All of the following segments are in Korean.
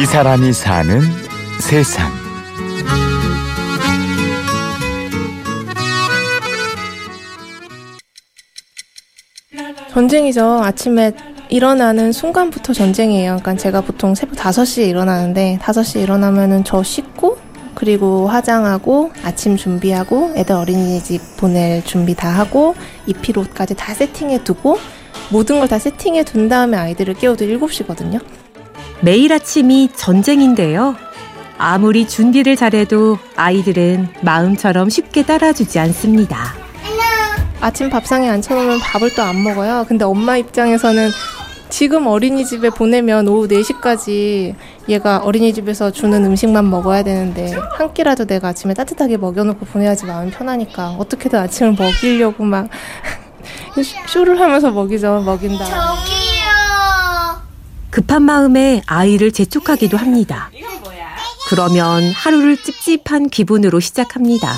이 사람이 사는 세상. 전쟁이죠. 아침에 일어나는 순간부터 전쟁이에요. 그러니까 제가 보통 새벽 5시에 일어나는데 5시에 일어나면은 저 씻고 그리고 화장하고 아침 준비하고 애들 어린이집 보낼 준비 다 하고 입힐 옷까지 다 세팅해 두고 모든 걸 다 세팅해 둔 다음에 아이들을 깨워도 7시거든요. 매일 아침이 전쟁인데요. 아무리 준비를 잘해도 아이들은 마음처럼 쉽게 따라주지 않습니다. 아침 밥상에 앉혀놓으면 밥을 또 안 먹어요. 근데 엄마 입장에서는 지금 어린이집에 보내면 오후 4시까지 얘가 어린이집에서 주는 음식만 먹어야 되는데 한 끼라도 내가 아침에 따뜻하게 먹여놓고 보내야지 마음이 편하니까 어떻게든 아침을 먹이려고 막 쇼를 하면서 먹이죠. 먹인다. 급한 마음에 아이를 재촉하기도 합니다. 그러면 하루를 찝찝한 기분으로 시작합니다.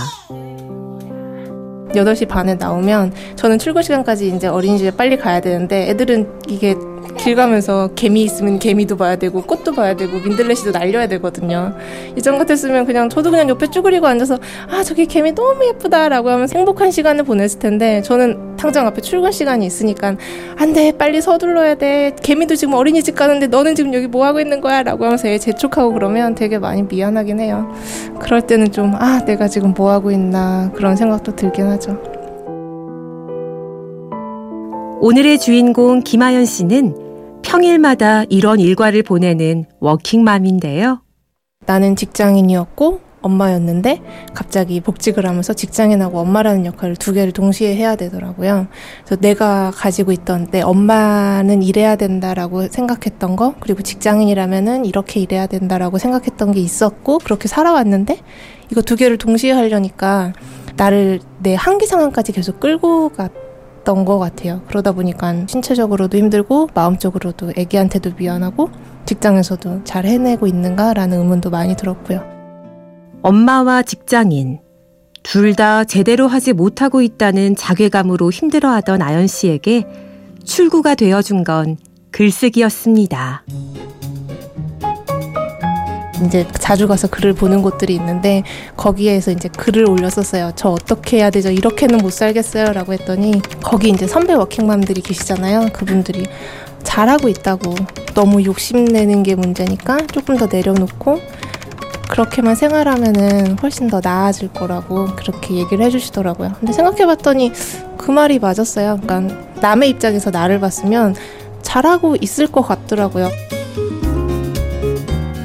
8시 반에 나오면 저는 출근 시간까지 이제 어린이집에 빨리 가야 되는데 애들은 이게 길 가면서 개미 있으면 개미도 봐야 되고 꽃도 봐야 되고 민들레시도 날려야 되거든요. 이전 같았으면 그냥 저도 그냥 옆에 쭈그리고 앉아서 아 저기 개미 너무 예쁘다라고 하면서 행복한 시간을 보냈을 텐데 저는 당장 앞에 출근 시간이 있으니까 안돼 빨리 서둘러야 돼 개미도 지금 어린이집 가는데 너는 지금 여기 뭐 하고 있는 거야라고 하면서 애 재촉하고 그러면 되게 많이 미안하긴 해요. 그럴 때는 좀 아 내가 지금 뭐 하고 있나 그런 생각도 들긴 하죠. 오늘의 주인공 김하연 씨는 평일마다 이런 일과를 보내는 워킹맘인데요. 나는 직장인이었고 엄마였는데 갑자기 복직을 하면서 직장인하고 엄마라는 역할을 두 개를 동시에 해야 되더라고요. 그래서 내가 가지고 있던 내 엄마는 이래야 된다라고 생각했던 거 그리고 직장인이라면은 이렇게 이래야 된다라고 생각했던 게 있었고 그렇게 살아왔는데 이거 두 개를 동시에 하려니까 나를 내 한계 상황까지 계속 끌고 갔 던 것 같아요. 그러다 보니까 신체적으로도 힘들고 마음적으로도 애기한테도 미안하고 직장에서도 잘 해내고 있는가라는 의문도 많이 들었고요. 엄마와 직장인 둘 다 제대로 하지 못하고 있다는 자괴감으로 힘들어하던 아연 씨에게 출구가 되어준 건 글쓰기였습니다. 이제 자주 가서 글을 보는 곳들이 있는데 거기에서 이제 글을 올렸었어요. 저 어떻게 해야 되죠? 이렇게는 못 살겠어요라고 했더니 거기 이제 선배 워킹맘들이 계시잖아요. 그분들이 잘하고 있다고 너무 욕심내는 게 문제니까 조금 더 내려놓고 그렇게만 생활하면은 훨씬 더 나아질 거라고 그렇게 얘기를 해주시더라고요. 근데 생각해봤더니 그 말이 맞았어요. 그러니까 남의 입장에서 나를 봤으면 잘하고 있을 것 같더라고요.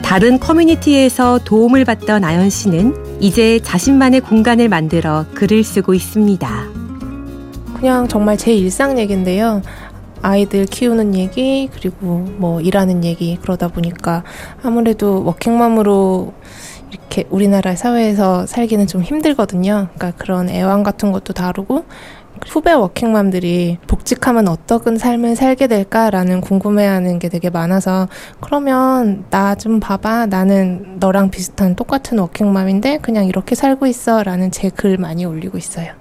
다른 커뮤니티에서 도움을 받던 아연 씨는 이제 자신만의 공간을 만들어 글을 쓰고 있습니다. 그냥 정말 제 일상 얘긴데요. 아이들 키우는 얘기 그리고 뭐 일하는 얘기 그러다 보니까 아무래도 워킹맘으로 이렇게 우리나라 사회에서 살기는 좀 힘들거든요. 그러니까 그런 애완 같은 것도 다루고 후배 워킹맘들이 복직하면 어떤 삶을 살게 될까라는 궁금해하는 게 되게 많아서 그러면 나 좀 봐봐 나는 너랑 비슷한 똑같은 워킹맘인데 그냥 이렇게 살고 있어라는 제 글 많이 올리고 있어요.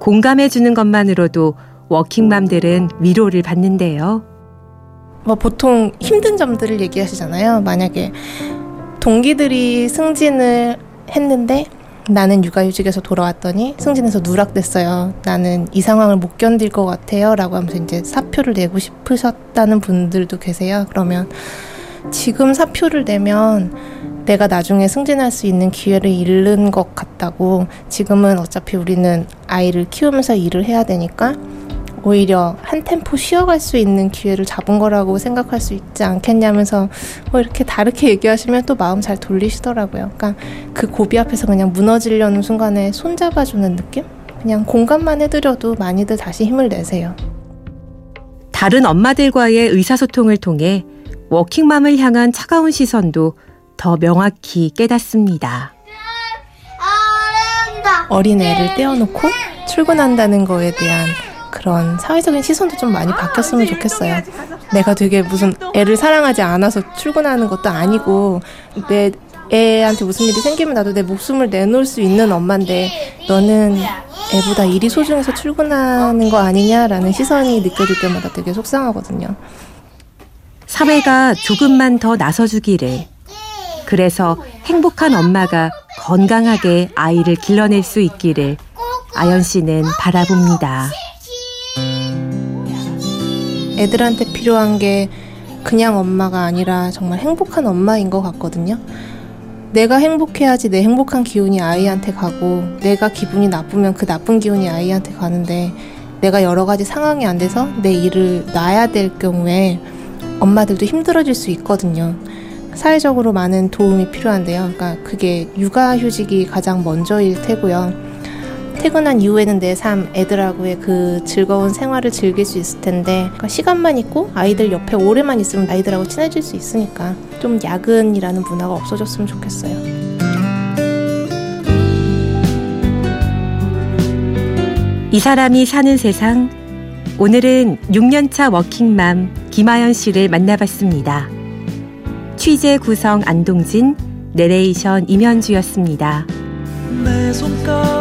공감해 주는 것만으로도 워킹맘들은 위로를 받는데요. 뭐 보통 힘든 점들을 얘기하시잖아요. 만약에 동기들이 승진을 했는데 나는 육아휴직에서 돌아왔더니 승진해서 누락됐어요. 나는 이 상황을 못 견딜 것 같아요. 라고 하면서 이제 사표를 내고 싶으셨다는 분들도 계세요. 그러면 지금 사표를 내면 내가 나중에 승진할 수 있는 기회를 잃는 것 같다고 지금은 어차피 우리는 아이를 키우면서 일을 해야 되니까 오히려 한 템포 쉬어갈 수 있는 기회를 잡은 거라고 생각할 수 있지 않겠냐면서 뭐 이렇게 다르게 얘기하시면 또 마음 잘 돌리시더라고요. 그러니까 그 고비 앞에서 그냥 무너지려는 순간에 손잡아주는 느낌? 그냥 공감만 해드려도 많이들 다시 힘을 내세요. 다른 엄마들과의 의사소통을 통해 워킹맘을 향한 차가운 시선도 더 명확히 깨닫습니다. 어린 애를 떼어놓고 출근한다는 거에 대한 그런 사회적인 시선도 좀 많이 바뀌었으면 좋겠어요. 내가 되게 무슨 애를 사랑하지 않아서 출근하는 것도 아니고 내 애한테 무슨 일이 생기면 나도 내 목숨을 내놓을 수 있는 엄마인데 너는 애보다 일이 소중해서 출근하는 거 아니냐라는 시선이 느껴질 때마다 되게 속상하거든요. 사회가 조금만 더 나서주기를. 그래서 행복한 엄마가 건강하게 아이를 길러낼 수 있기를 아연 씨는 바라봅니다. 애들한테 필요한 게 그냥 엄마가 아니라 정말 행복한 엄마인 것 같거든요. 내가 행복해야지 내 행복한 기운이 아이한테 가고 내가 기분이 나쁘면 그 나쁜 기운이 아이한테 가는데 내가 여러 가지 상황이 안 돼서 내 일을 놔야 될 경우에 엄마들도 힘들어질 수 있거든요. 사회적으로 많은 도움이 필요한데요. 그러니까 그게 육아휴직이 가장 먼저일 테고요. 퇴근한 이후에는 내 삶, 애들하고의 그 즐거운 생활을 즐길 수 있을 텐데 그러니까 시간만 있고 아이들 옆에 오래만 있으면 아이들하고 친해질 수 있으니까 좀 야근이라는 문화가 없어졌으면 좋겠어요. 이 사람이 사는 세상 오늘은 6년차 워킹맘 김아연 씨를 만나봤습니다. 취재 구성 안동진, 내레이션 임현주였습니다. 내 손가락